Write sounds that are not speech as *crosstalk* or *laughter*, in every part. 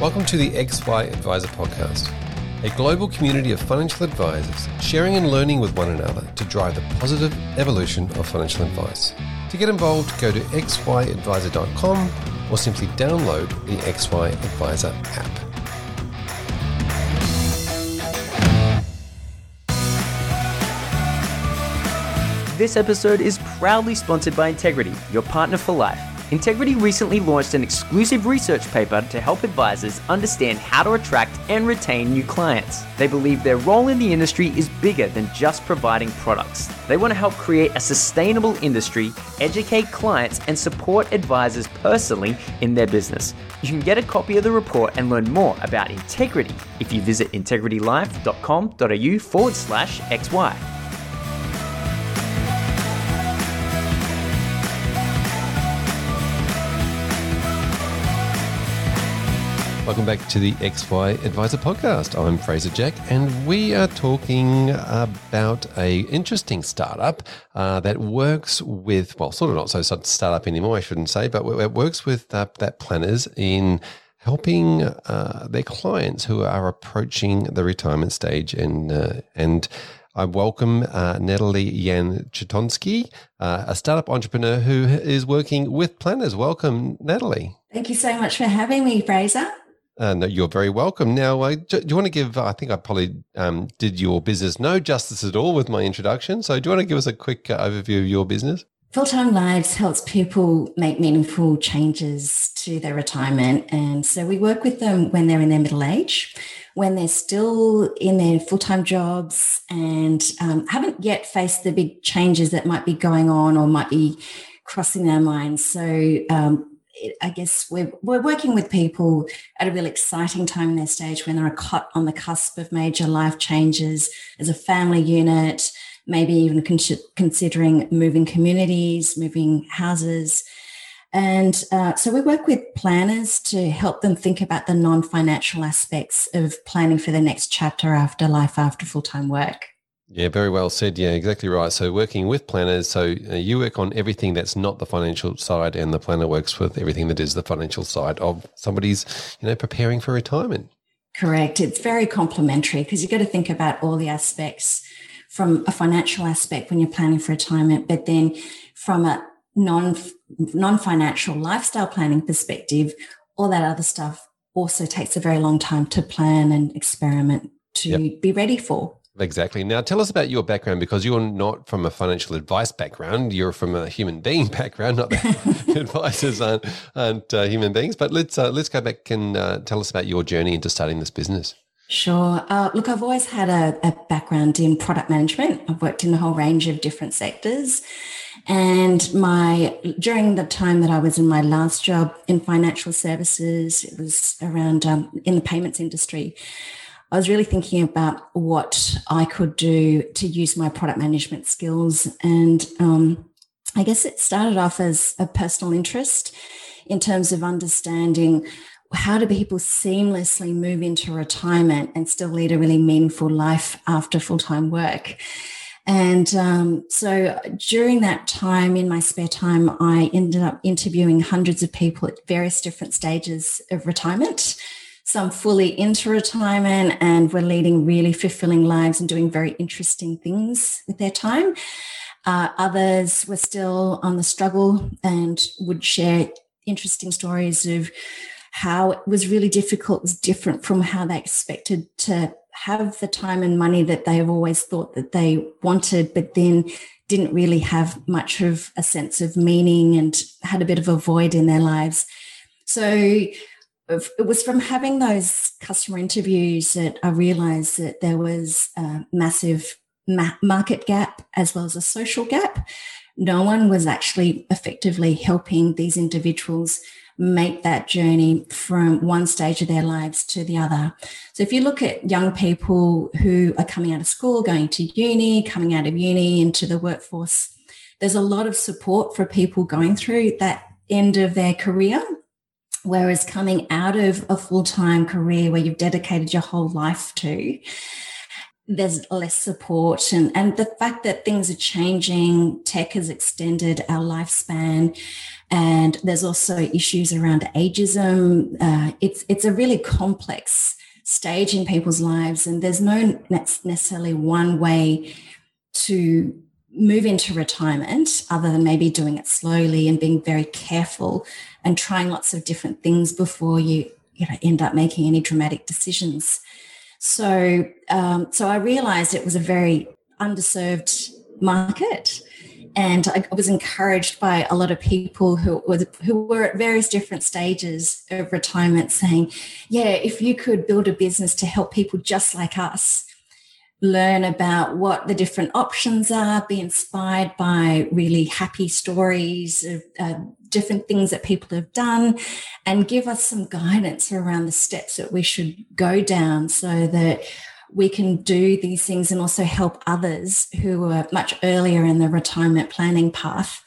Welcome to the XY Adviser Podcast, a global community of financial advisors sharing and learning with one another to drive the positive evolution of financial advice. To get involved, go to xyadviser.com or simply download the XY Adviser app. This episode is proudly sponsored by Integrity, your partner for life. Integrity recently launched an exclusive research paper to help advisors understand how to attract and retain new clients. They believe their role in the industry is bigger than just providing products. They want to help create a sustainable industry, educate clients, and support advisors personally in their business. You can get a copy of the report and learn more about Integrity if you visit integritylife.com.au forward slash XY. Welcome back to the XY Adviser Podcast. I'm Fraser Jack, and we are talking about a interesting startup uh, that works with, well, sort of not so startup anymore, I shouldn't say, but it works with uh, that planners in helping uh, their clients who are approaching the retirement stage and uh, and I welcome uh, Natalie Yan Chatonsky, uh, a startup entrepreneur who is working with planners. Welcome, Natalie. Thank you so much for having me, Fraser. Uh, no, you're very welcome. Now, uh, do, you want to give? I think I probably um, did your business no justice at all with my introduction. So, do you want to give us a quick uh, overview of your business? Full Time Lives helps people make meaningful changes to their retirement. And so we work with them when they're in their middle age, when they're still in their full time jobs and um, haven't yet faced the big changes that might be going on or might be crossing their minds. So um, I guess we're, we're working with people at a really exciting time in their stage when they're caught on the cusp of major life changes as a family unit, maybe even con- considering moving communities, moving houses. And uh, so we work with planners to help them think about the non financial aspects of planning for the next chapter after life after full time work. Yeah, very well said. Yeah, exactly right. So working with planners, so uh, you work on everything that's not the financial side, and the planner works with everything that is the financial side of somebody's, you know, preparing for retirement. Correct. It's very complementary because you've got to think about all the aspects from a financial aspect when you're planning for retirement, but then from a non non financial lifestyle planning perspective, all that other stuff also takes a very long time to plan and experiment to yep. be ready for. Exactly. Now, tell us about your background because you're not from a financial advice background. You're from a human being *laughs* background. Not that *laughs* advisors aren't, aren't uh, human beings. But let's uh, let's go back and uh, tell us about your journey into starting this business. Sure. Uh, look, I've always had a, a background in product management. I've worked in a whole range of different sectors, and my during the time that I was in my last job in financial services, it was around um, in the payments industry. I was really thinking about what I could do to use my product management skills. And um, I guess it started off as a personal interest in terms of understanding how do people seamlessly move into retirement and still lead a really meaningful life after full time work. And um, so during that time, in my spare time, I ended up interviewing hundreds of people at various different stages of retirement some fully into retirement and were leading really fulfilling lives and doing very interesting things with their time. Uh, others were still on the struggle and would share interesting stories of how it was really difficult, it was different from how they expected to have the time and money that they have always thought that they wanted, but then didn't really have much of a sense of meaning and had a bit of a void in their lives. So it was from having those customer interviews that I realized that there was a massive market gap as well as a social gap. No one was actually effectively helping these individuals make that journey from one stage of their lives to the other. So if you look at young people who are coming out of school, going to uni, coming out of uni into the workforce, there's a lot of support for people going through that end of their career Whereas coming out of a full time career where you've dedicated your whole life to, there's less support. And, and the fact that things are changing, tech has extended our lifespan. and there's also issues around ageism. Uh, it's it's a really complex stage in people's lives, and there's no necessarily one way to move into retirement other than maybe doing it slowly and being very careful and trying lots of different things before you you know end up making any dramatic decisions. So um, so i realized it was a very underserved market and I was encouraged by a lot of people who were who were at various different stages of retirement saying, "Yeah, if you could build a business to help people just like us, learn about what the different options are, be inspired by really happy stories of uh, different things that people have done, and give us some guidance around the steps that we should go down so that we can do these things and also help others who are much earlier in the retirement planning path.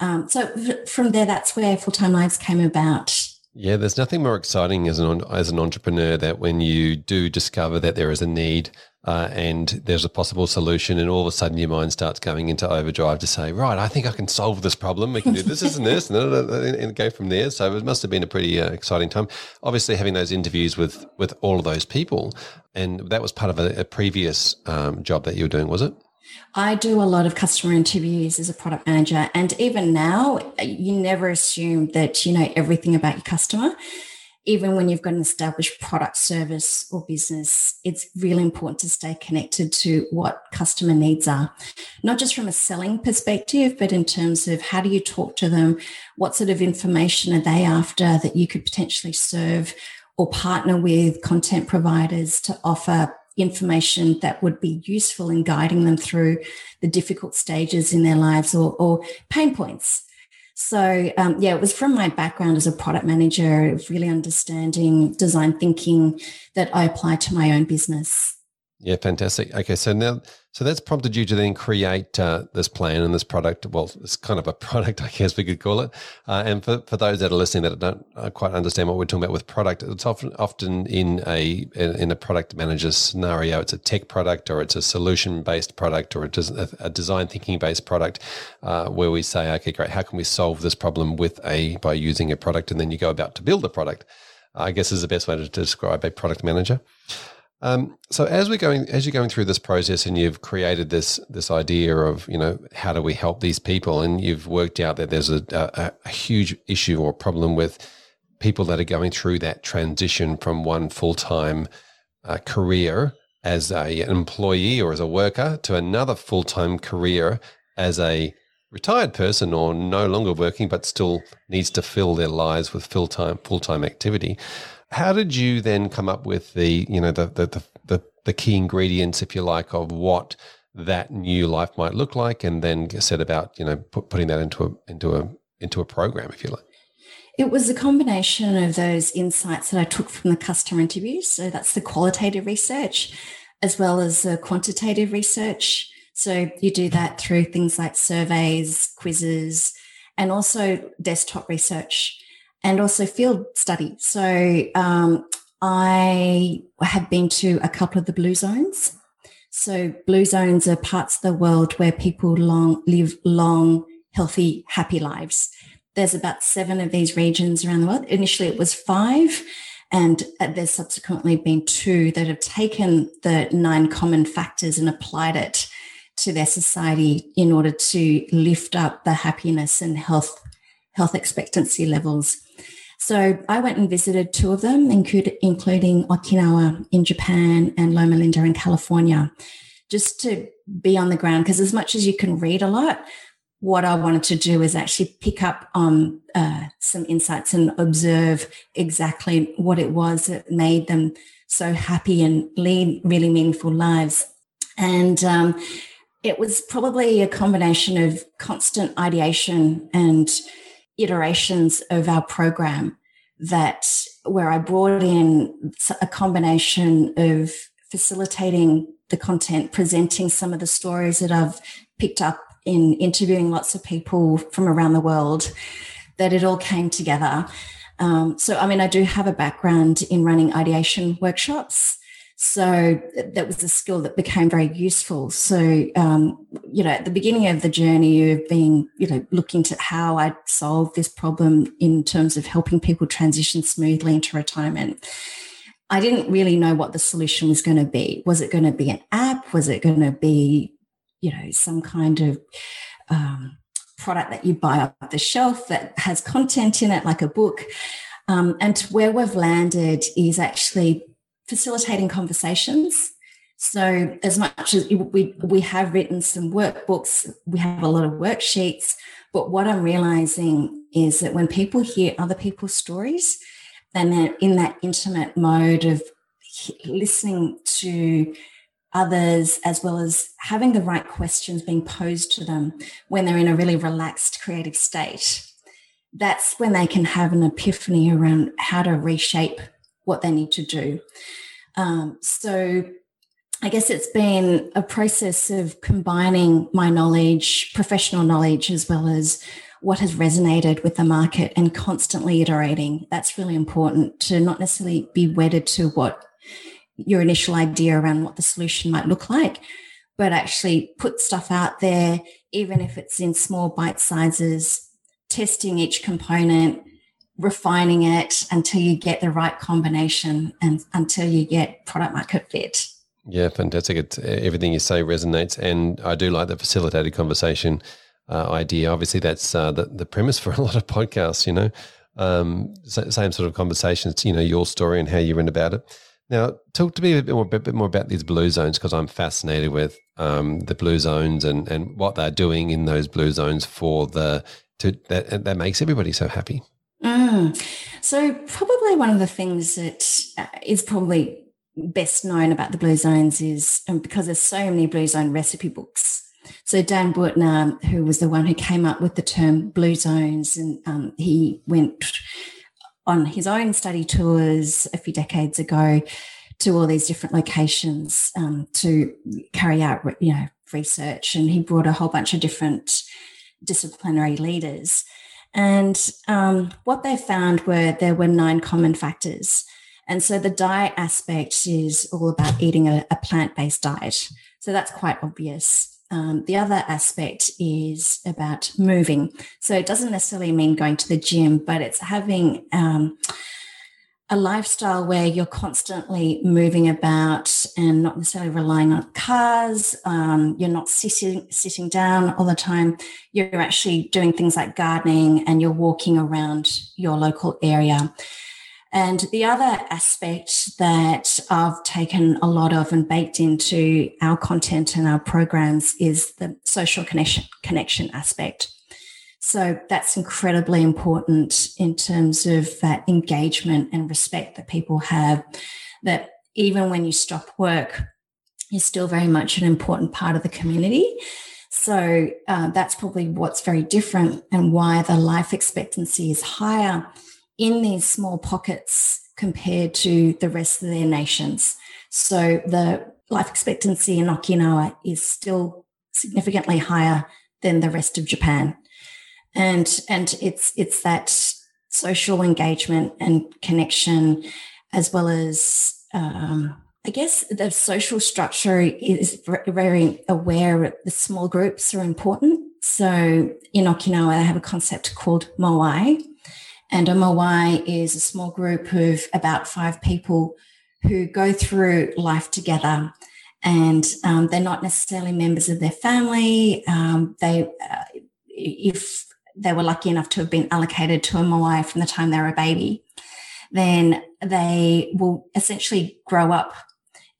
Um, so from there, that's where Full Time Lives came about. Yeah, there's nothing more exciting as an as an entrepreneur that when you do discover that there is a need uh, and there's a possible solution, and all of a sudden your mind starts going into overdrive to say, right, I think I can solve this problem. We can do this, and this, *laughs* and, and go from there. So it must have been a pretty uh, exciting time. Obviously, having those interviews with with all of those people, and that was part of a, a previous um, job that you were doing, was it? I do a lot of customer interviews as a product manager. And even now, you never assume that you know everything about your customer even when you've got an established product, service, or business, it's really important to stay connected to what customer needs are, not just from a selling perspective, but in terms of how do you talk to them? What sort of information are they after that you could potentially serve or partner with content providers to offer information that would be useful in guiding them through the difficult stages in their lives or, or pain points so, um, yeah, it was from my background as a product manager, of really understanding design thinking that I applied to my own business. Yeah, fantastic. Okay, so now, so that's prompted you to then create uh, this plan and this product. Well, it's kind of a *laughs* product, I guess we could call it. Uh, and for, for those that are listening that don't uh, quite understand what we're talking about with product, it's often often in a in a product manager scenario, it's a tech product or it's a solution based product or it's a design thinking based product, uh, where we say, okay, great, how can we solve this problem with a by using a product, and then you go about to build a product. I guess is the best way to describe a product manager. Um, so as we're going, as you're going through this process, and you've created this this idea of you know how do we help these people, and you've worked out that there's a, a, a huge issue or problem with people that are going through that transition from one full time uh, career as a, an employee or as a worker to another full time career as a retired person or no longer working but still needs to fill their lives with full time full time activity. How did you then come up with the, you know, the, the, the, the, the key ingredients, if you like, of what that new life might look like, and then set about, you know, put, putting that into a, into a, into a program, if you like? It was a combination of those insights that I took from the customer interviews. So that's the qualitative research as well as the quantitative research. So you do that through things like surveys, quizzes, and also desktop research and also field study. So um, I have been to a couple of the blue zones. So blue zones are parts of the world where people long live long, healthy, happy lives. There's about seven of these regions around the world. Initially, it was five, and uh, there's subsequently been two that have taken the nine common factors and applied it to their society in order to lift up the happiness and health health expectancy levels so I went and visited two of them, including Okinawa in Japan and Loma Linda in California, just to be on the ground. Because as much as you can read a lot, what I wanted to do is actually pick up on uh, some insights and observe exactly what it was that made them so happy and lead really meaningful lives. And um, it was probably a combination of constant ideation and iterations of our program that where I brought in a combination of facilitating the content, presenting some of the stories that I've picked up in interviewing lots of people from around the world, that it all came together. Um, so, I mean, I do have a background in running ideation workshops. So that was a skill that became very useful. So, um, you know, at the beginning of the journey of being, you know, looking to how I'd solve this problem in terms of helping people transition smoothly into retirement, I didn't really know what the solution was going to be. Was it going to be an app? Was it going to be, you know, some kind of um, product that you buy off the shelf that has content in it, like a book? Um, and where we've landed is actually facilitating conversations. So as much as we we have written some workbooks, we have a lot of worksheets, but what I'm realizing is that when people hear other people's stories, then they're in that intimate mode of listening to others as well as having the right questions being posed to them when they're in a really relaxed creative state that's when they can have an epiphany around how to reshape what they need to do. Um, so I guess it's been a process of combining my knowledge, professional knowledge, as well as what has resonated with the market and constantly iterating. That's really important to not necessarily be wedded to what your initial idea around what the solution might look like, but actually put stuff out there, even if it's in small bite sizes, testing each component, refining it until you get the right combination and until you get product market fit. Yeah, fantastic. It's, everything you say resonates. And I do like the facilitated conversation uh, idea. Obviously, that's uh, the, the premise for a lot of podcasts, you know. Um, same sort of conversations, you know, your story and how you went about it. Now, talk to me a bit more, bit more about these blue zones because I'm fascinated with um, the blue zones and, and what they're doing in those blue zones for the to that that makes everybody so happy. Mm. So, probably one of the things that uh, probably best known about the Blue Zones is um, because there's so many Blue Zone recipe books. So Dan Buettner, who was the one who came up with the term Blue Zones, and um, he went on his own study tours a few decades ago to all these different locations um, to carry out, you know, research, and he brought a whole bunch of different disciplinary leaders. And um, what they found were there were nine common factors. And so the diet aspect is all about eating a, a plant based diet. So that's quite obvious. Um, the other aspect is about moving. So it doesn't necessarily mean going to the gym, but it's having um, a lifestyle where you're constantly moving about and not necessarily relying on cars. Um, you're not sitting sitting down all the time. You're actually doing things like gardening and you're walking around your local area. And the other aspect that I've taken a lot of and baked into our content and our programs is the social connection connection aspect. So that's incredibly important in terms of that engagement and respect that people have. That even when you stop work, you're still very much an important part of the community. So uh, that's probably what's very different and why the life expectancy is higher in these small pockets compared to the rest of their nations. So the life expectancy in Okinawa is still significantly higher than the rest of Japan and and it's it's that social engagement and connection as well as um, I guess the social structure is very aware the small groups are important. So in Okinawa, they have a concept called moai. And a moai is a small group of about five people who go through life together. And um, they're not necessarily members of their family. Um, they, uh, if they were lucky enough to have been allocated to a moai from the time they were a baby, then they will essentially grow up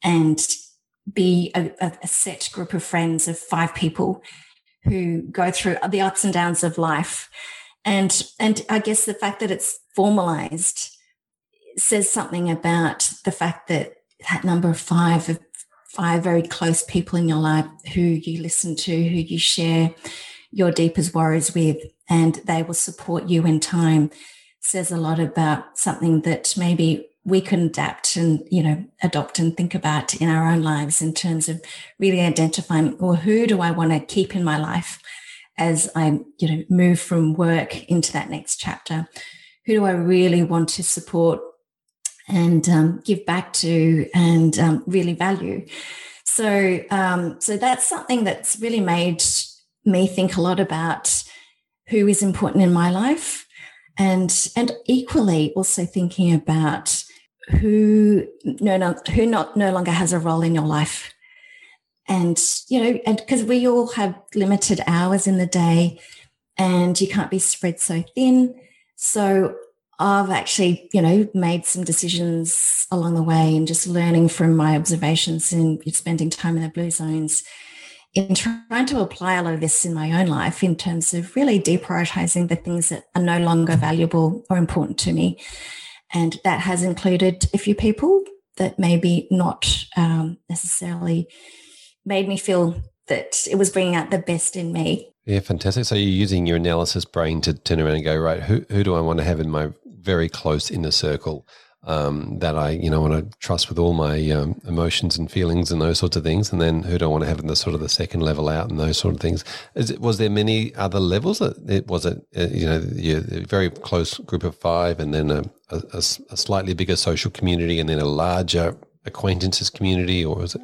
and be a, a, set group of friends of five people who go through the ups and downs of life. And, and I guess the fact that it's formalized says something about the fact that that number of five of five very close people in your life who you listen to, who you share your deepest worries with, and they will support you in time says a lot about something that maybe we can adapt and you know adopt and think about in our own lives in terms of really identifying well who do i want to keep in my life as i you know move from work into that next chapter who do i really want to support and um, give back to and um, really value. So, um, so that's something that's really made me think a lot about who is important in my life, and and equally also thinking about who no, no who not no longer has a role in your life. And you know and because we all have limited hours in the day and you can't be spread so thin. So i've actually you know made some decisions along the way and just learning from my observations and spending time in the blue zones in trying to apply a lot of this in my own life in terms of really deprioritizing the things that are no longer valuable or important to me and that has included a few people that maybe not um, necessarily made me feel that it was bringing out the best in me. Yeah, fantastic. So you're using your analysis brain to turn around and go, right, who, who do I want to have in my very close inner circle um, that I, you know, want to trust with all my um, emotions and feelings and those sorts of things, and then who do I want to have in the sort of the second level out and those sort of things. It, was there many other levels? That It was it, you know, a very close group of five, and then a, a, a slightly bigger social community, and then a larger acquaintances community, or was it?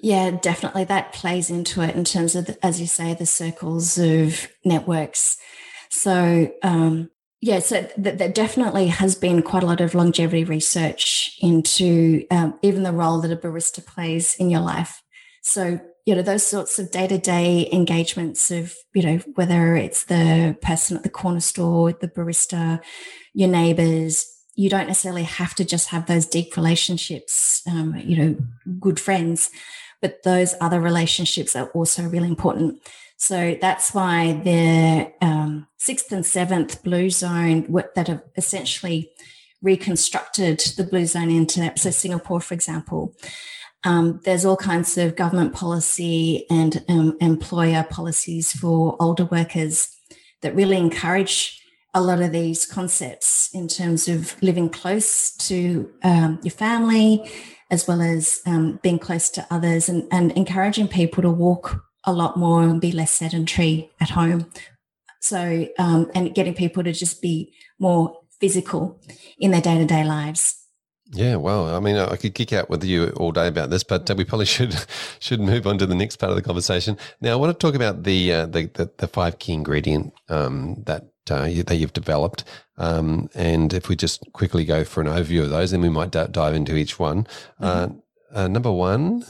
Yeah, definitely. That plays into it in terms of, as you say, the circles of networks. So, um, yeah, so th- there definitely has been quite a lot of longevity research into um, even the role that a barista plays in your life. So, you know, those sorts of day to day engagements of, you know, whether it's the person at the corner store, the barista, your neighbors, you don't necessarily have to just have those deep relationships, um, you know, good friends but those other relationships are also really important. So that's why the um, sixth and seventh blue zone that have essentially reconstructed the blue zone into so Singapore, for example. Um, there's all kinds of government policy and um, employer policies for older workers that really encourage a lot of these concepts in terms of living close to um, your family, as well as um, being close to others and, and encouraging people to walk a lot more and be less sedentary at home. So, um, and getting people to just be more physical in their day to day lives. Yeah, well, I mean, I could kick out with you all day about this, but uh, we probably *laughs* should should move on to the next part of the conversation. Now, I want to talk about the uh, the, the, the five key ingredient um, that uh, that you've developed. Um, and if we just quickly go for an overview of those, then we might d- dive into each one. Uh, mm-hmm. Uh, number one.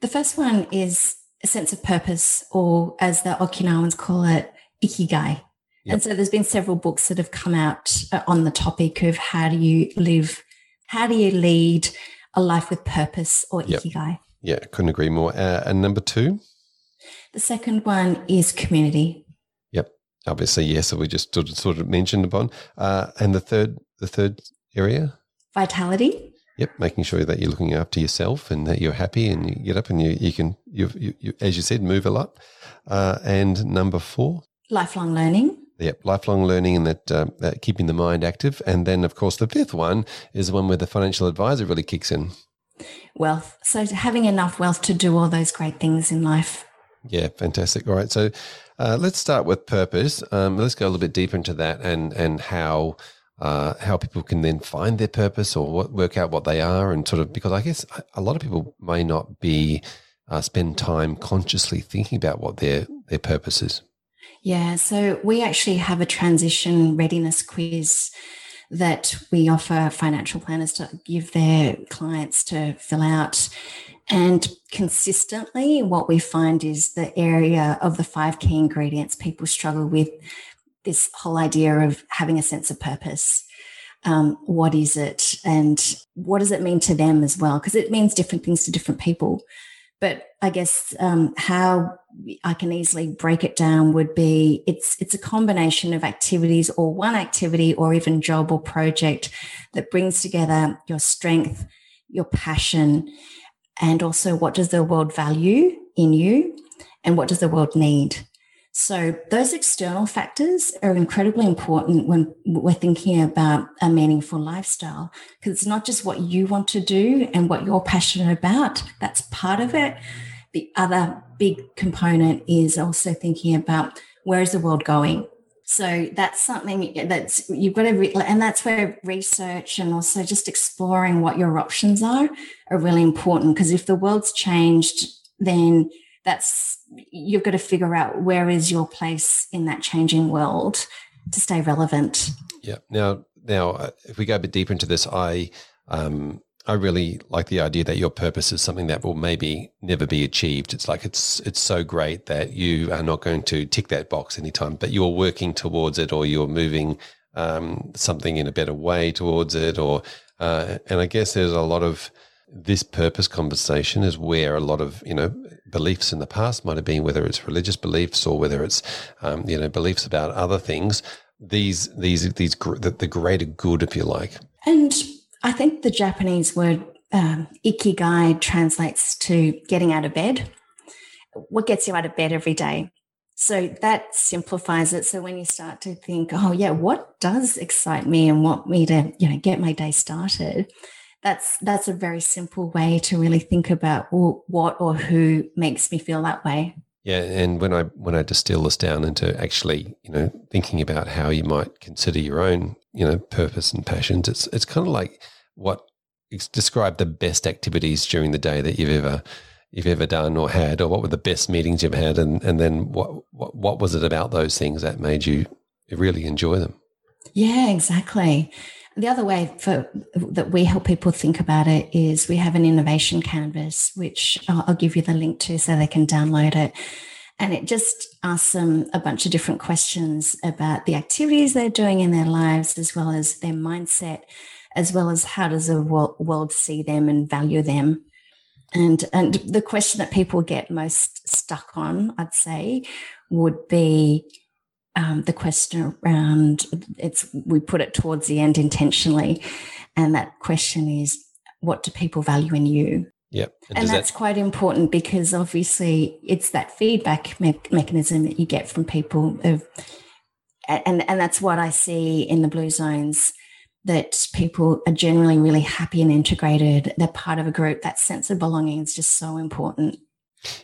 The first one is a sense of purpose, or as the Okinawans call it, ikigai. Yep. And so there's been several books that have come out uh, on the topic of how do you live, how do you lead a life with purpose or yep. ikigai. Yeah, couldn't agree more. Uh, and number two? The second one is community Yep. obviously yes that we just sort of, sort of mentioned upon uh, and the third the third area vitality yep making sure that you're looking after yourself and that you're happy and you get up and you, you can you, you, as you said move a lot uh, and number four lifelong learning Yep, lifelong learning and that, uh, that keeping the mind active. And then, of course, the fifth one is the one where the financial advisor really kicks in. Wealth. So having enough wealth to do all those great things in life. Yeah, fantastic. All right. So uh, let's start with purpose. Um, let's go a little bit deeper into that and and how uh, how people can then find their purpose or what, work out what they are and sort of because I guess a lot of people may not be uh, spend time consciously thinking about what their their purpose is. Yeah, so we actually have a transition readiness quiz that we offer financial planners to give their clients to fill out. And consistently, what we find is the area of the five key ingredients people struggle with this whole idea of having a sense of purpose. Um, what is it? And what does it mean to them as well? Because it means different things to different people. But I guess um, how I can easily break it down would be it's it's a combination of activities or one activity or even job or project that brings together your strength, your passion, and also what does the world value in you and what does the world need so those external factors are incredibly important when we're thinking about a meaningful lifestyle because it's not just what you want to do and what you're passionate about that's part of it the other big component is also thinking about where is the world going So that's something that's you've got to, re- and that's where research and also just exploring what your options are are really important. Because if the world's changed, then that's you've got to figure out where is your place in that changing world to stay relevant. Yeah. Now, now, uh, if we go a bit deeper into this, I um, I really like the idea that your purpose is something that will maybe never be achieved. It's like it's it's so great that you are not going to tick that box anytime, but you're working towards it, or you're moving um, something in a better way towards it, or uh, and I guess there's a lot of this purpose conversation is where a lot of you know beliefs in the past might have been, whether it's religious beliefs or whether it's um, you know beliefs about other things. These these these the, the greater good, if you like, and I think the Japanese word um, ikigai translates to getting out of bed. What gets you out of bed every day? So that simplifies it. So when you start to think, oh yeah, what does excite me and want me to, you know, get my day started? That's that's a very simple way to really think about well, what or who makes me feel that way. Yeah, and when I when I distill this down into actually, you know, thinking about how you might consider your own, you know, purpose and passions, it's it's kind of like what describe the best activities during the day that you've ever you've ever done or had, or what were the best meetings you've had, and and then what what, what was it about those things that made you really enjoy them? Yeah, exactly. The other way for that we help people think about it is we have an innovation canvas, which I'll, I'll give you the link to so they can download it. And it just asks them a bunch of different questions about the activities they're doing in their lives, as well as their mindset as well as how does the world see them and value them. And, and the question that people get most stuck on, I'd say, would be um, the question around it's we put it towards the end intentionally, and that question is, what do people value in you? Yep. And, and that's that- quite important because obviously it's that feedback me- mechanism that you get from people of, and and that's what I see in the blue zones that people are generally really happy and integrated. They're part of a group. That sense of belonging is just so important.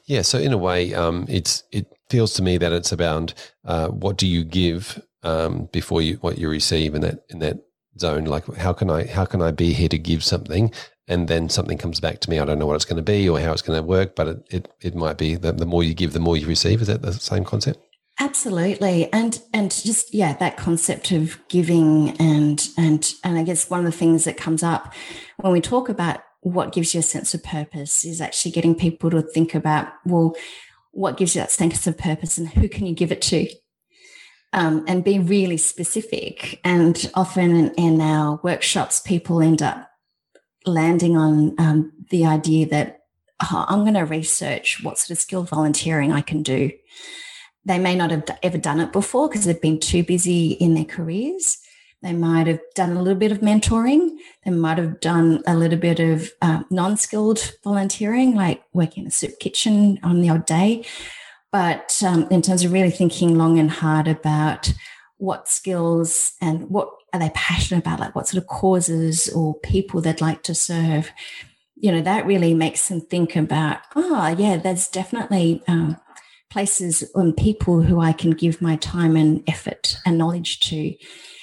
Yeah. So in a way, um, it's it feels to me that it's about uh, what do you give um, before you what you receive in that in that zone. Like how can I how can I be here to give something, and then something comes back to me. I don't know what it's going to be or how it's going to work, but it it, it might be that the more you give, the more you receive. Is that the same concept? Absolutely. And and just yeah, that concept of giving and and and I guess one of the things that comes up when we talk about what gives you a sense of purpose is actually getting people to think about, well, what gives you that sense of purpose and who can you give it to? Um, and be really specific. And often in, our workshops, people end up landing on um, the idea that oh, I'm going to research what sort of skilled volunteering I can do they may not have ever done it before because they've been too busy in their careers. They might have done a little bit of mentoring. They might have done a little bit of uh, non skilled volunteering, like working in a soup kitchen on the odd day. But um, in terms of really thinking long and hard about what skills and what are they passionate about, like what sort of causes or people they'd like to serve, you know, that really makes them think about, oh, yeah, there's definitely um, places and people who I can give my time and effort and knowledge to.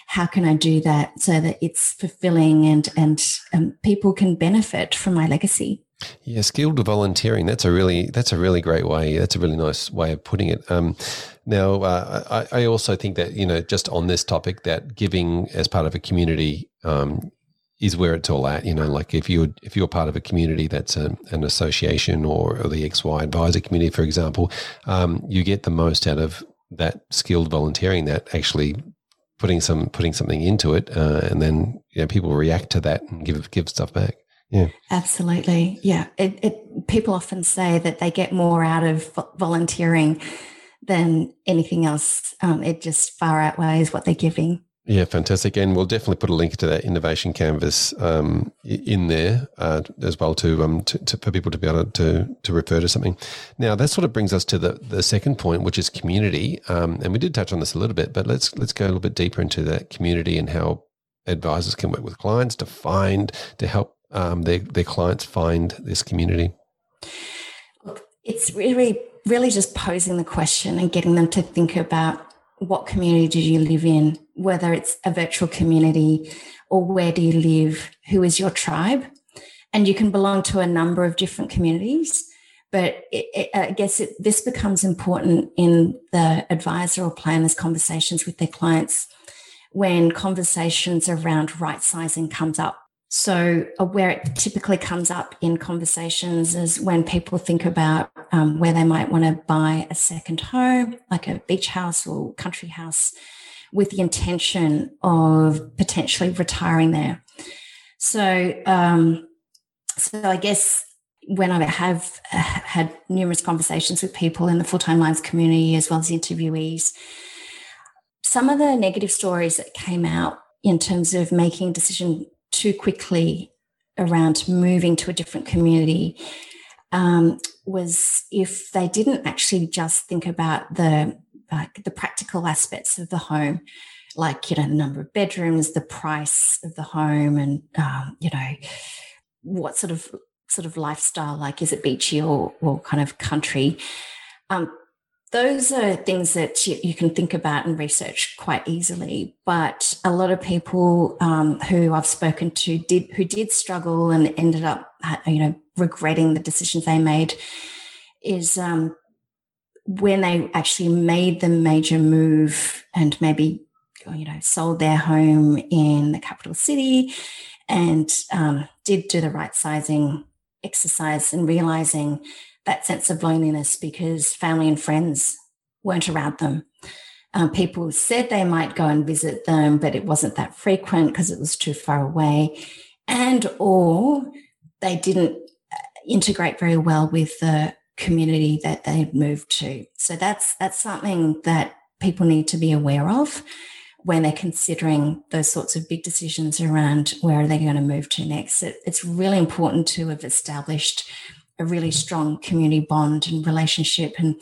How can I do that so that it's fulfilling and and um, people can benefit from my legacy? Yeah, skilled volunteering. That's a really that's a really great way. That's a really nice way of putting it. Um, now, uh, I, I, also think that you know, just on this topic, that giving as part of a community um, is where it's all at. You know, like if you're if you're part of a community that's a, an association or, or, the XY advisor community, for example, um, you get the most out of that skilled volunteering. That actually putting some putting something into it, uh, and then you know, people react to that and give give stuff back. Yeah, absolutely. Yeah, it, it people often say that they get more out of volunteering than anything else. Um, it just far outweighs what they're giving. Yeah, fantastic. And we'll definitely put a link to that innovation canvas um, in there uh, as well to, um, to, to, for people to be able to, to refer to something. Now, that sort of brings us to the, the second point, which is community. Um, and we did touch on this a little bit, but let's let's go a little bit deeper into that community and how advisors can work with clients to find to help um, their their clients find this community. It's really really just posing the question and getting them to think about what community do you live in, whether it's a virtual community or where do you live, who is your tribe. And you can belong to a number of different communities. But it, it, I guess it, this becomes important in the advisor or planner's conversations with their clients when conversations around right sizing comes up. So, uh, where it typically comes up in conversations is when people think about um, where they might want to buy a second home, like a beach house or country house, with the intention of potentially retiring there. So, um, so I guess when I have uh, had numerous conversations with people in the full time lives community as well as interviewees, some of the negative stories that came out in terms of making a decision too quickly around moving to a different community um, was if they didn't actually just think about the uh, the practical aspects of the home, like you know the number of bedrooms, the price of the home, and um, you know what sort of sort of lifestyle like is it beachy or, or kind of country um, those are things that you, you, can think about and research quite easily but a lot of people um, who i've spoken to did who did struggle and ended up you know regretting the decisions they made is um, when they actually made the major move and maybe you know sold their home in the capital city and um, did do the right sizing exercise and realizing that sense of loneliness because family and friends weren't around them. Um, people said they might go and visit them, but it wasn't that frequent because it was too far away, and or they didn't uh, integrate very well with the community that they moved to. So that's that's something that people need to be aware of when they're considering those sorts of big decisions around where are they going to move to next. It, it's really important to have established a really strong community bond and relationship and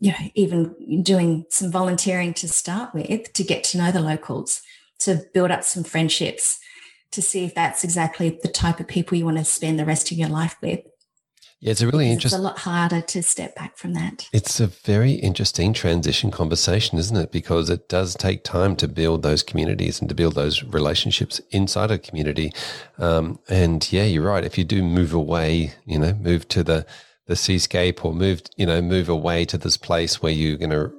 you know even doing some volunteering to start with to get to know the locals to build up some friendships to see if that's exactly the type of people you want to spend the rest of your life with yeah, it's a really interesting. It's a lot harder to step back from that. It's a very interesting transition conversation, isn't it? Because it does take time to build those communities and to build those relationships inside a community. Um, and yeah, you're right. If you do move away, you know, move to the the seascape or move, you know, move away to this place where you're going to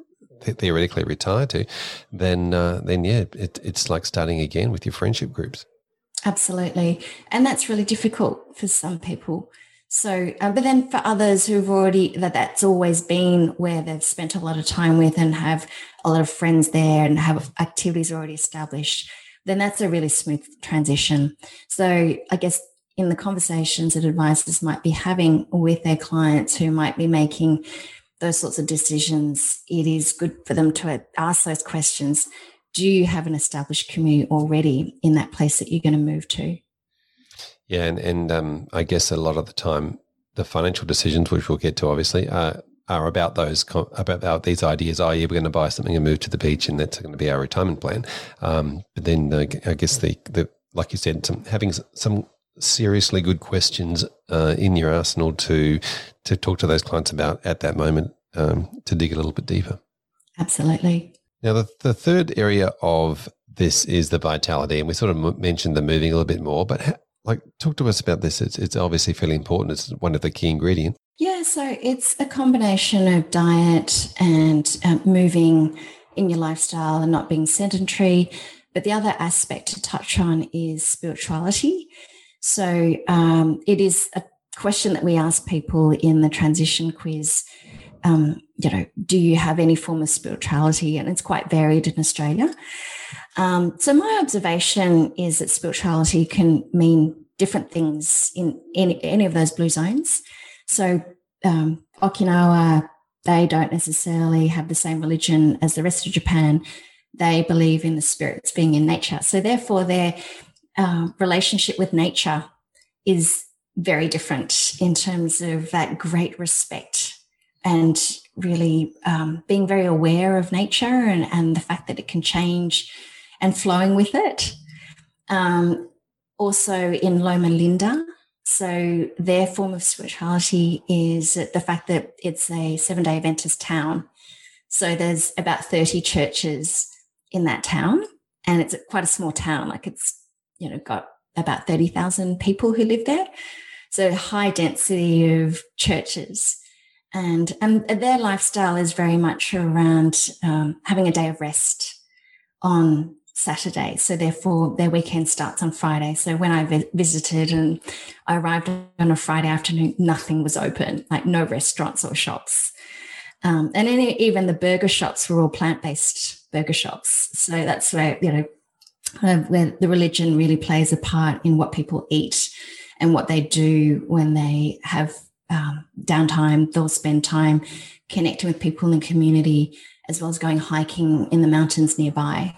theoretically retire to, then uh, then yeah, it, it's like starting again with your friendship groups. Absolutely, and that's really difficult for some people so, uh, but then for others who've already, that that's always been where they've spent a lot of time with and have a lot of friends there and have activities already established, then that's a really smooth transition. So, I guess in the conversations that advisors might be having with their clients who might be making those sorts of decisions, it is good for them to ask those questions. Do you have an established community already in that place that you're going to move to? Yeah, and and um, I guess a lot of the time, the financial decisions, which we'll get to, obviously, are are about those about, about these ideas. Oh, yeah, we're going to buy something and move to the beach, and that's going to be our retirement plan. Um, but then uh, I guess the the like you said, some, having some seriously good questions uh, in your arsenal to to talk to those clients about at that moment um, to dig a little bit deeper. Absolutely. Now, the, the third area of this is the vitality, and we sort of mentioned the moving a little bit more. But like, talk to us about this. It's, it's obviously fairly important. It's one of the key ingredients. Yeah, so it's a combination of diet and uh, moving in your lifestyle and not being sedentary. But the other aspect to touch on is spirituality. So um, it is a question that we ask people in the transition quiz. Um, you know, do you have any form of spirituality? And it's quite varied in Australia. Um, so my observation is that spirituality can mean different things in any, of those blue zones. So um, Okinawa, they don't necessarily have the same religion as the rest of Japan. They believe in the spirits being in nature. So therefore, their uh, relationship with nature is very different in terms of that great respect and really um, being very aware of nature and, and the fact that it can change and flowing with it. Um, also in Loma Linda. So their form of spirituality is the fact that it's a seven day Adventist town. So there's about 30 churches in that town, and it's quite a small town. Like it's, you know, got about 30,000 people who live there. So high density of churches. And, and their lifestyle is very much around um, having a day of rest on Saturday. So therefore, their weekend starts on Friday. So when I vi- visited and I arrived on a Friday afternoon, nothing was open, like no restaurants or shops. Um, and even the burger shops were all plant based burger shops. So that's where, you know, where the religion really plays a part in what people eat and what they do when they have um, downtime. They'll spend time connecting with people in the community as well as going hiking in the mountains nearby.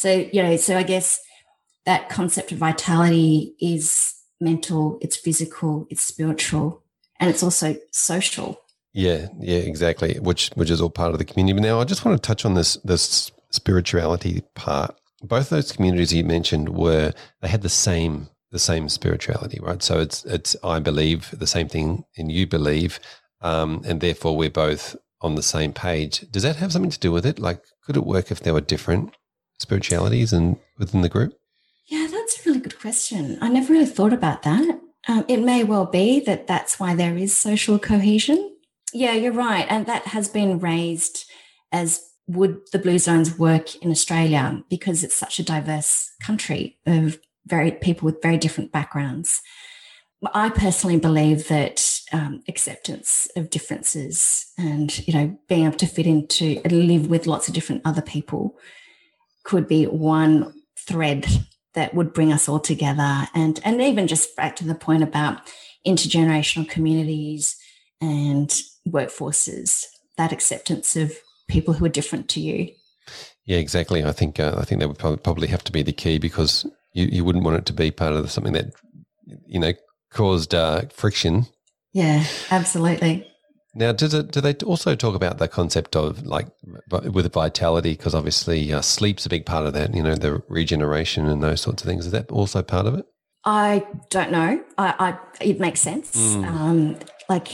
So, you know, so I guess that concept of vitality is mental, it's physical, it's spiritual, and it's also social. Yeah, yeah, exactly. Which which is all part of the community. But Now, I just want to touch on this this spirituality part. Both those communities you mentioned were they had the same the same spirituality, right? So it's it's I believe the same thing, and you believe, um, and therefore we're both on the same page. Does that have something to do with it? Like, could it work if they were different spiritualities and within the group? Yeah, that's a really good question. I never really thought about that. Um, it may well be that that's why there is social cohesion. Yeah, you're right, and that has been raised as would the blue zones work in Australia because it's such a diverse country of very people with very different backgrounds. I personally believe that um, acceptance of differences and you know being able to fit into live with lots of different other people could be one thread that would bring us all together. And and even just back to the point about intergenerational communities and workforces that acceptance of people who are different to you. Yeah exactly. I think uh, i think that would probably have to be the key because you, you wouldn't want it to be part of something that you know caused uh, friction. Yeah absolutely now, does it, do they also talk about the concept of like with vitality? Because obviously, uh, sleep's a big part of that. You know, the regeneration and those sorts of things. Is that also part of it? I don't know. I, I it makes sense. Mm. Um, like,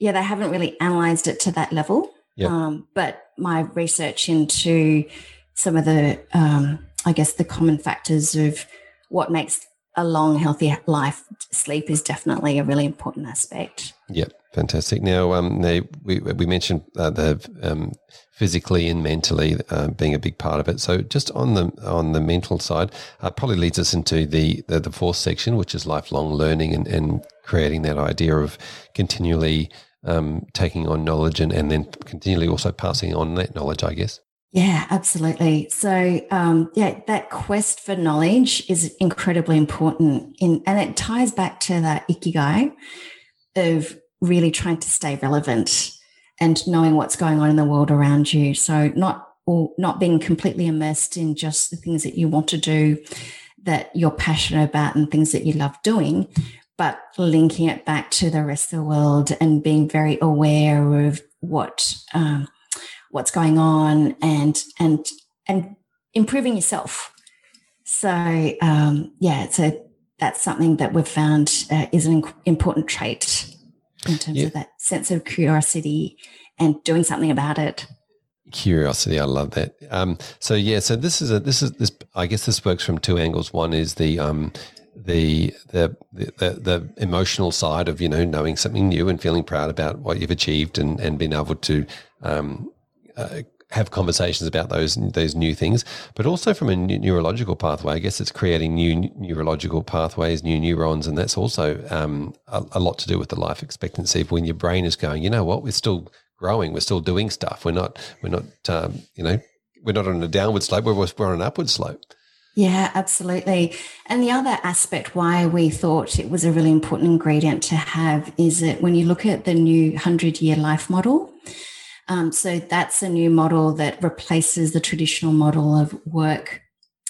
yeah, they haven't really analyzed it to that level. Yep. Um, but my research into some of the, um, I guess, the common factors of what makes a long, healthy life, sleep is definitely a really important aspect. Yep. Fantastic. Now, um, they, we we mentioned uh, the um, physically and mentally uh, being a big part of it. So, just on the on the mental side, uh, probably leads us into the, the, the fourth section, which is lifelong learning and, and creating that idea of continually um, taking on knowledge and, and then continually also passing on that knowledge. I guess. Yeah, absolutely. So, um, yeah, that quest for knowledge is incredibly important, in, and it ties back to that ikigai of really trying to stay relevant and knowing what's going on in the world around you. So not or not being completely immersed in just the things that you want to do that you're passionate about and things that you love doing, but linking it back to the rest of the world and being very aware of what um, what's going on and and and improving yourself. So um, yeah, so that's something that we've found uh, is an important trait in terms yeah. of that sense of curiosity and doing something about it. Curiosity i love that. Um, so yeah so this is a this is this i guess this works from two angles. One is the um, the, the the the emotional side of you know knowing something new and feeling proud about what you've achieved and and being able to um, uh, have conversations about those those new things, but also from a neurological pathway. I guess it's creating new neurological pathways, new neurons, and that's also um, a, a, lot to do with the life expectancy when your brain is going. You know what? We're still growing. We're still doing stuff. We're not. We're not. Um, you know, we're not on a downward slope. We're we're on an upward slope. Yeah, absolutely. And the other aspect why we thought it was a really important ingredient to have is that when you look at the new 100 year life model, um, so that's a new model that replaces the traditional model of work,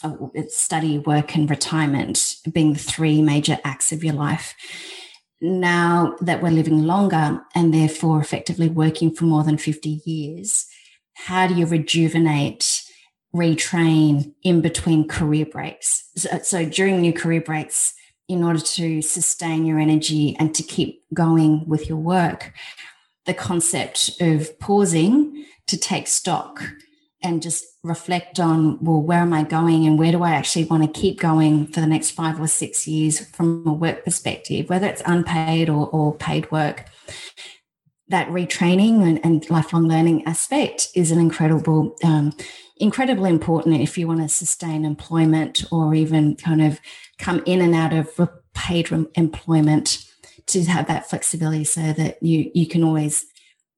uh, study, work, and retirement being the three major acts of your life. Now that we're living longer and therefore effectively working for more than 50 years, how do you rejuvenate, retrain in between career breaks? So, so during new career breaks, in order to sustain your energy and to keep going with your work, the concept of pausing to take stock and just reflect on well where am i going and where do i actually want to keep going for the next five or six years from a work perspective whether it's unpaid or, or paid work. That retraining and, and, lifelong learning aspect is an incredible um, incredibly important if you want to sustain employment or even kind of come in and out of paid employment to have that flexibility so that you you can always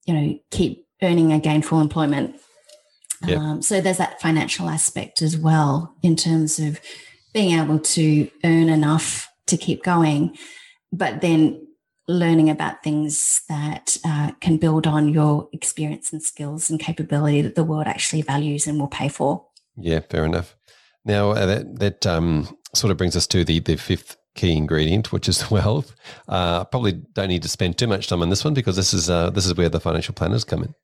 you know keep earning a gainful employment Yep. Um, so there's that financial aspect as well in terms of being able to earn enough to keep going, but then learning about things that uh, can build on your experience and skills and capability that the world actually values and will pay for. Yeah, fair enough. Now uh, that that um, sort of brings us to the the fifth key ingredient, which is *laughs* wealth. Uh, probably don't need to spend too much time on this one because this is uh, this is where the financial planners come in.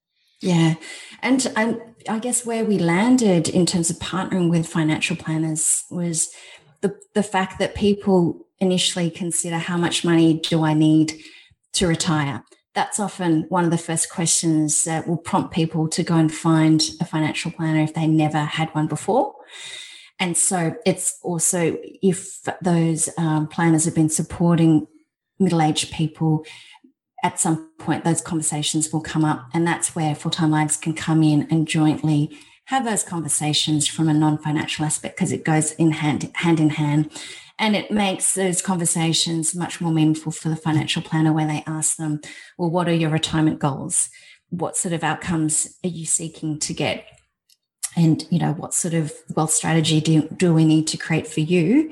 Yeah. And I, I guess where we landed in terms of partnering with financial planners was the, the fact that people initially consider how much money do I need to retire? That's often one of the first questions that will prompt people to go and find a financial planner if they never had one before. And so it's also if those um, planners have been supporting middle aged people at some point those conversations will come up. And that's where full-time lives can come in and jointly have those conversations from a non-financial aspect because it goes in hand hand in hand. And it makes those conversations much more meaningful for the financial planner when they ask them well what are your retirement goals? What sort of outcomes are you seeking to get and you know what sort of wealth strategy do, do we need to create for you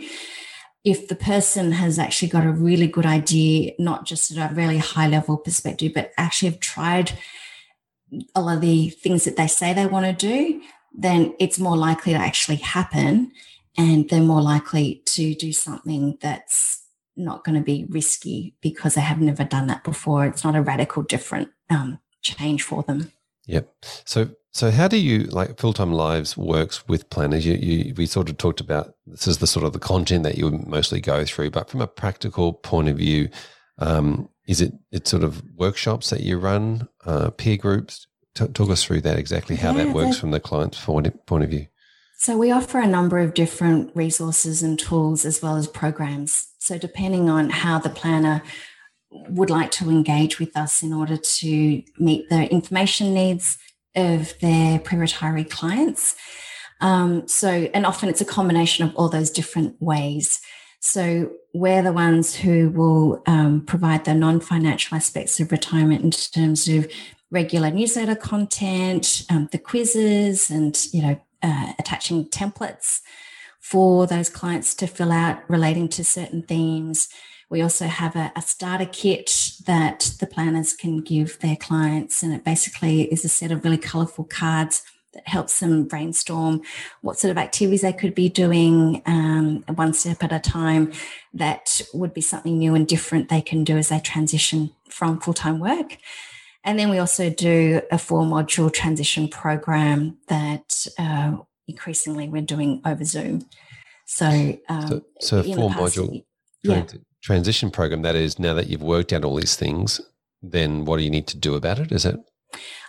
if the person has actually got a really good idea, not just at a really high level perspective, but actually have tried a lot of the things that they say they want to do, then it's more likely to actually happen. And they're more likely to do something that's not going to be risky because they have never done that before. It's not a radical different um, change for them. Yep. So so how do you like full time lives works with planners? You, you we sort of talked about this is the sort of the content that you mostly go through, but from a practical point of view, um, is it it's sort of workshops that you run, uh, peer groups? T- talk us through that exactly how yeah, that works from the client's point of view. So we offer a number of different resources and tools as well as programs. So depending on how the planner would like to engage with us in order to meet the information needs of their pre-retiree clients. Um, so, and often it's a combination of all those different ways. So we're the ones who will um, provide the non-financial aspects of retirement in terms of regular newsletter content, um, the quizzes, and you know, uh, attaching templates for those clients to fill out relating to certain themes. We also have a, a, starter kit that the planners can give their clients, and it basically is a set of really colorful cards that helps them brainstorm what sort of activities they could be doing um, one step at a time that would be something new and different they can do as they transition from full time work. And then we also do a four module transition program that uh, increasingly we're doing over Zoom. So, um, so, so four module. Yeah transition program that is now that you've worked out all these things then what do you need to do about it is it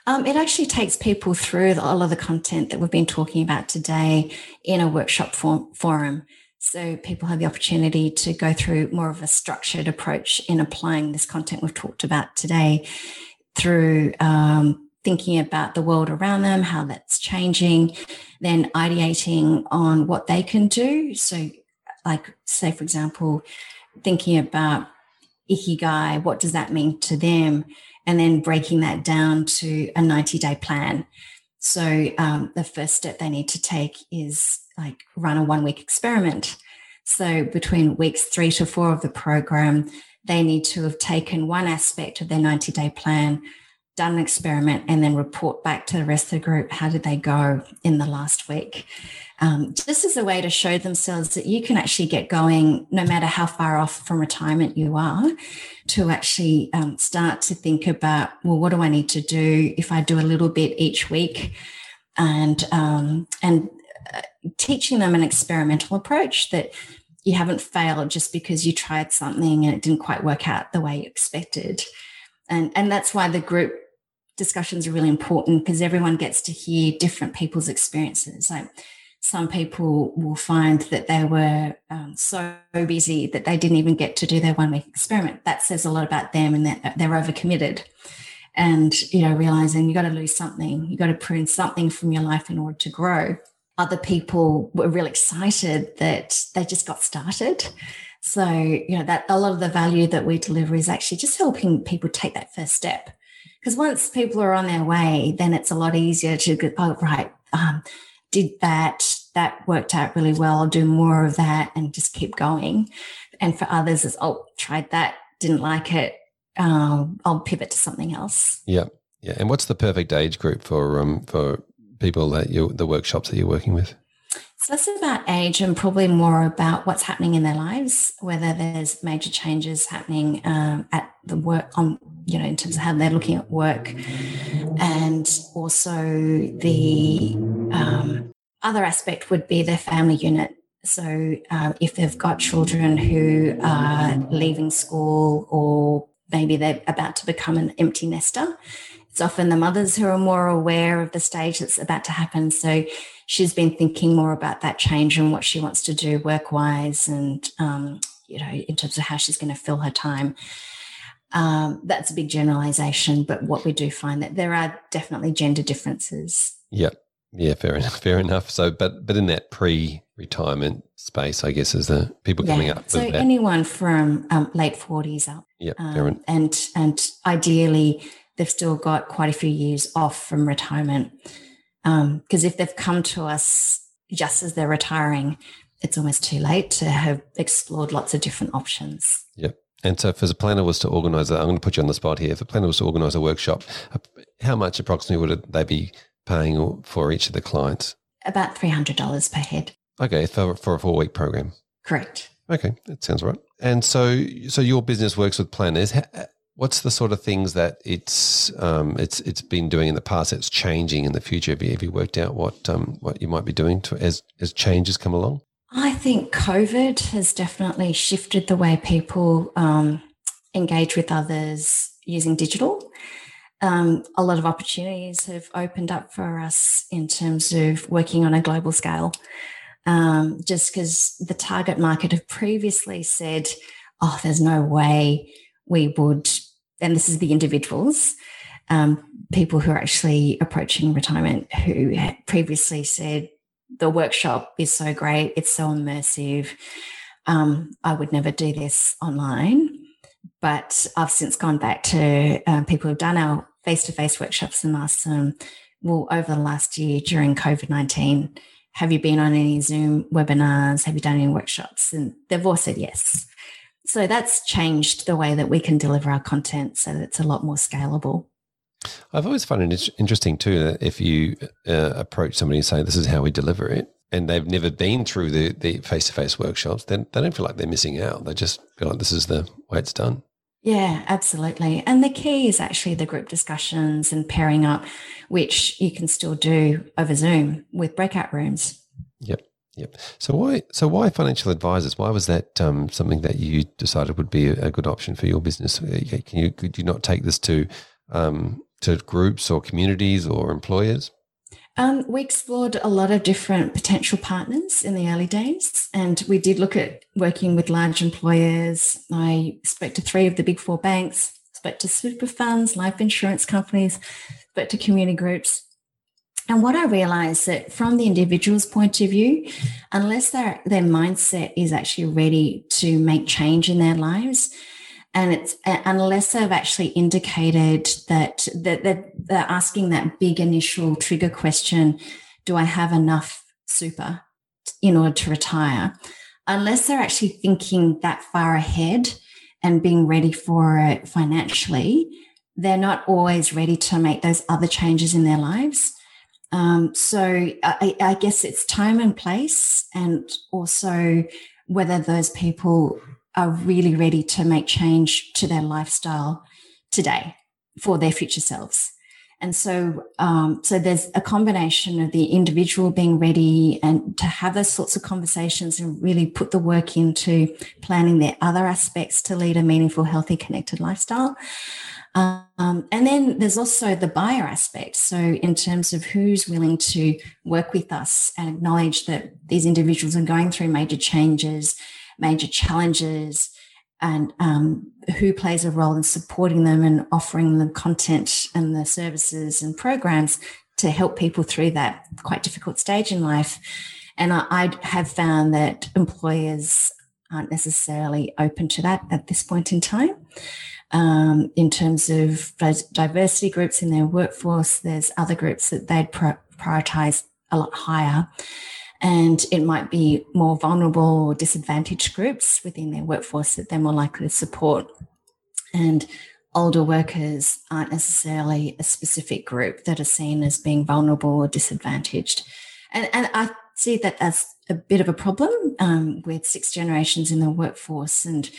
um, it actually takes people through all of the content that we've been talking about today in a workshop form, forum so people have the opportunity to go through more of a structured approach in applying this content we've talked about today through um, thinking about the world around them, how that's changing, then ideating on what they can do. So, like, say, for example, thinking about ikigai, what does that mean to them? And then breaking that down to a 90 day plan. So um, the first step they need to take is like run a one week experiment. So between weeks three to four of the program, they need to have taken one aspect of their 90 day plan, done an experiment, and then report back to the rest of the group how did they go in the last week? Um, just as a way to show themselves that you can actually get going no matter how far off from retirement you are to actually um, start to think about well what do i need to do if i do a little bit each week? And um, and uh, teaching them an experimental approach that you haven't failed just because you tried something and it didn't quite work out the way you expected. And and that's why the group discussions are really important because everyone gets to hear different people's experiences. Like some people will find that they were um, so busy that they didn't even get to do their one week experiment. That says a lot about them and that they're overcommitted. And, you know, realizing you got to lose something, you got to prune something from your life in order to grow. Other people were really excited that they just got started. So, you know, that a lot of the value that we deliver is actually just helping people take that first step because once people are on their way, then it's a lot easier to go, oh, right, um, did that, that worked out really well. I'll do more of that and just keep going. And for others, it's, oh, tried that, didn't like it. Um, I'll pivot to something else. Yeah. Yeah. And what's the perfect age group for, um, for people that you, the workshops that you're working with? It's less about age and probably more about what's happening in their lives, whether there's major changes happening um, at the work on you know in terms of how they're looking at work and also the um, other aspect would be their family unit. So uh, if they've got children who are leaving school or maybe they're about to become an empty nester it's often the mothers who are more aware of the stage that's about to happen so she's been thinking more about that change and what she wants to do work wise and um, you know in terms of how she's going to fill her time um, that's a big generalization, but what we do find that there are definitely gender differences. Yeah, yeah, fair enough. *laughs* Fair enough. So, but but in that pre-retirement space, I guess, is the people coming up. So anyone from um, late forties up. Yeah, um, and and ideally they've still got quite a few years off from retirement. Because um, if they've come to us just as they're retiring, it's almost too late to have explored lots of different options. Yep. And so, if a planner was to organise, I'm going to put you on the spot here. If a planner was to organise a workshop, how much approximately would they be paying for each of the clients? About three hundred dollars per head. Okay, for for a four week program. Correct. Okay, that sounds right. And so, so your business works with planners. What's the sort of things that it's um, it's it's been doing in the past that's changing in the future? Have you, have you worked out what um, what you might be doing to, as as changes come along? I think COVID has definitely shifted the way people um, engage with others using digital. Um, a lot of opportunities have opened up for us in terms of working on a global scale. Um, just because the target market have previously said, oh, there's no way we would, and this is the individuals, um, people who are actually approaching retirement who previously said, the workshop is so great. It's so immersive. Um, I would never do this online, but I've since gone back to uh, people who've done our face to face workshops and asked them, well, over the last year during COVID 19, have you been on any Zoom webinars? Have you done any workshops? And they've all said yes. So that's changed the way that we can deliver our content so that it's a lot more scalable. I've always found it interesting too that if you uh, approach somebody and say, "This is how we deliver it," and they've never been through the the face to face workshops, then they don't feel like they're missing out. They just feel like this is the way it's done. Yeah, absolutely. And the key is actually the group discussions and pairing up, which you can still do over Zoom with breakout rooms. Yep. Yep. So why so why financial advisors? Why was that um, something that you decided would be a, a, good option for your business? Uh, can you could you not take this to um, to groups or communities or employers? Um, we explored a lot of different potential partners in the early days, and we did look at working with large employers. I spoke to three of the big four banks, spoke to super funds, life insurance companies, spoke to community groups. And what I realized that from the individual's point of view, unless their, their mindset is actually ready to make change in their lives, and it's uh, unless they've actually indicated that, that, that they're asking that big initial trigger question do i have enough super in order to retire? Unless they're actually thinking that far ahead and being ready for it financially they're not always ready to make those other changes in their lives um, so I, I guess it's time and place and also whether those people are really ready to make change to their lifestyle today for their future selves. and so um, so there's a combination of the individual being ready and to have those sorts of conversations and really put the work into planning their other aspects to lead a meaningful healthy connected lifestyle um, and then there's also the buyer aspect. So, in terms of who's willing to work with us and acknowledge that these individuals are going through major changes, major challenges, and um, who plays a role in supporting them and offering them content and the services and programs to help people through that quite difficult stage in life. And I, I have found that employers aren't necessarily open to that at this point in time um, in terms of diversity groups in their workforce. There's other groups that they'd prioritize a lot higher. And it might be more vulnerable or disadvantaged groups within their workforce that they're more likely to support. And older workers aren't necessarily a specific group that are seen as being vulnerable or disadvantaged. And, and I see that as a bit of a problem um, with six generations in the workforce. And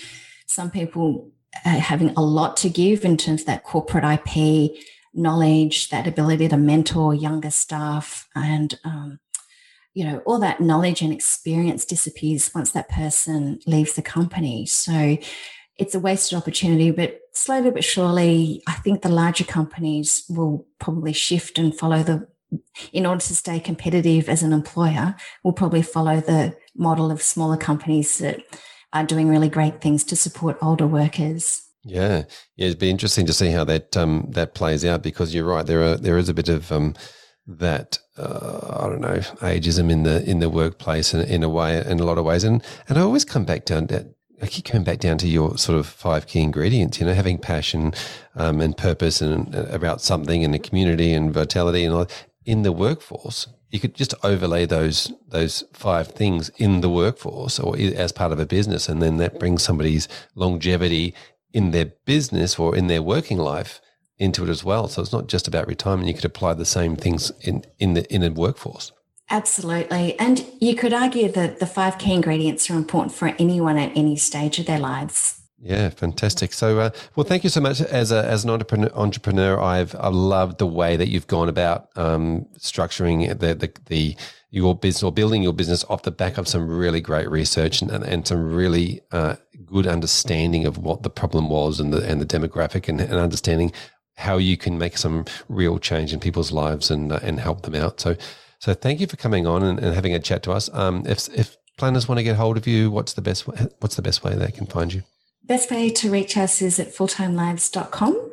some people uh, having a lot to give in terms of that corporate IP knowledge, that ability to mentor younger staff, and um, you know all that knowledge and experience disappears once that person leaves the company. So it's a wasted opportunity. But slowly but surely, I think the larger companies will probably shift and follow the in order to stay competitive as an employer, will probably follow the model of smaller companies that are doing really great things to support older workers. Yeah, yeah, it'd be interesting to see how that um, that plays out because you're right. There are there is a bit of um, that uh, I don't know ageism in the in the workplace in, in a way in a lot of ways, and and I always come back down to I keep coming back down to your sort of five key ingredients. You know, having passion um, and purpose and uh, about something in the community and vitality and all in the workforce you could just overlay those those five things in the workforce or as part of a business, and then that brings somebody's longevity in their business or in their working life into it as well. So it's not just about retirement. You could apply the same things in in the in a workforce. Absolutely. And you could argue that the five key ingredients are important for anyone at any stage of their lives. Yeah, fantastic. So, uh, well, thank you so much. As a, as an entrepreneur, I've I've loved the way that you've gone about um, structuring the, the the your business or building your business off the back of some really great research and, and some really uh, good understanding of what the problem was and the and the demographic and, and understanding how you can make some real change in people's lives and uh, and help them out. So, so thank you for coming on and, and having a chat to us. Um, if if planners want to get hold of you, what's the best what's the best way they can find you? Best way to reach us is at fulltimelives.com.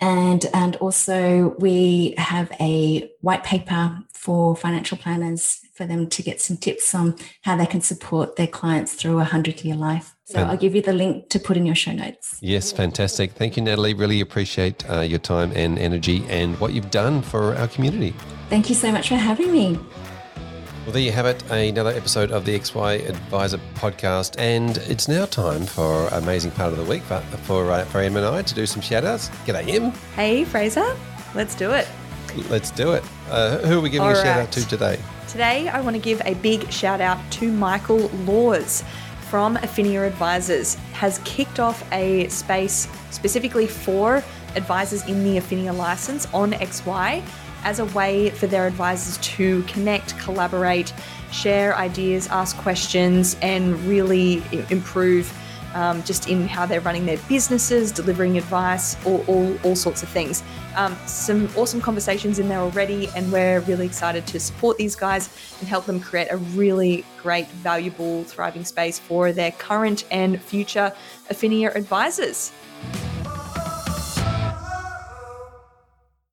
And, and also, we have a white paper for financial planners for them to get some tips on how they can support their clients through a 100 year life. So I'll give you the link to put in your show notes. Yes, fantastic. Thank you, Natalie. Really appreciate uh, your time and energy and what you've done for our community. Thank you so much for having me. Well, there you have it, another episode of the XY Adviser podcast. And it's now time for amazing part of the week for, for, uh, for Em and I to do some shout outs. G'day, Em. Hey, Fraser. Let's do it. Let's do it. Uh, who are we giving All a right. shout out to today? Today, I want to give a big shout out to Michael Laws from Affinia Advisors has kicked off a space specifically for advisors in the Affinia license on XY as a way for their advisors to connect, collaborate, share ideas, ask questions, and really improve um, just in how they're running their businesses, delivering advice, all, all, all sorts of things. Um, some awesome conversations in there already, and we're really excited to support these guys and help them create a really great, valuable, thriving space for their current and future Affinia advisors.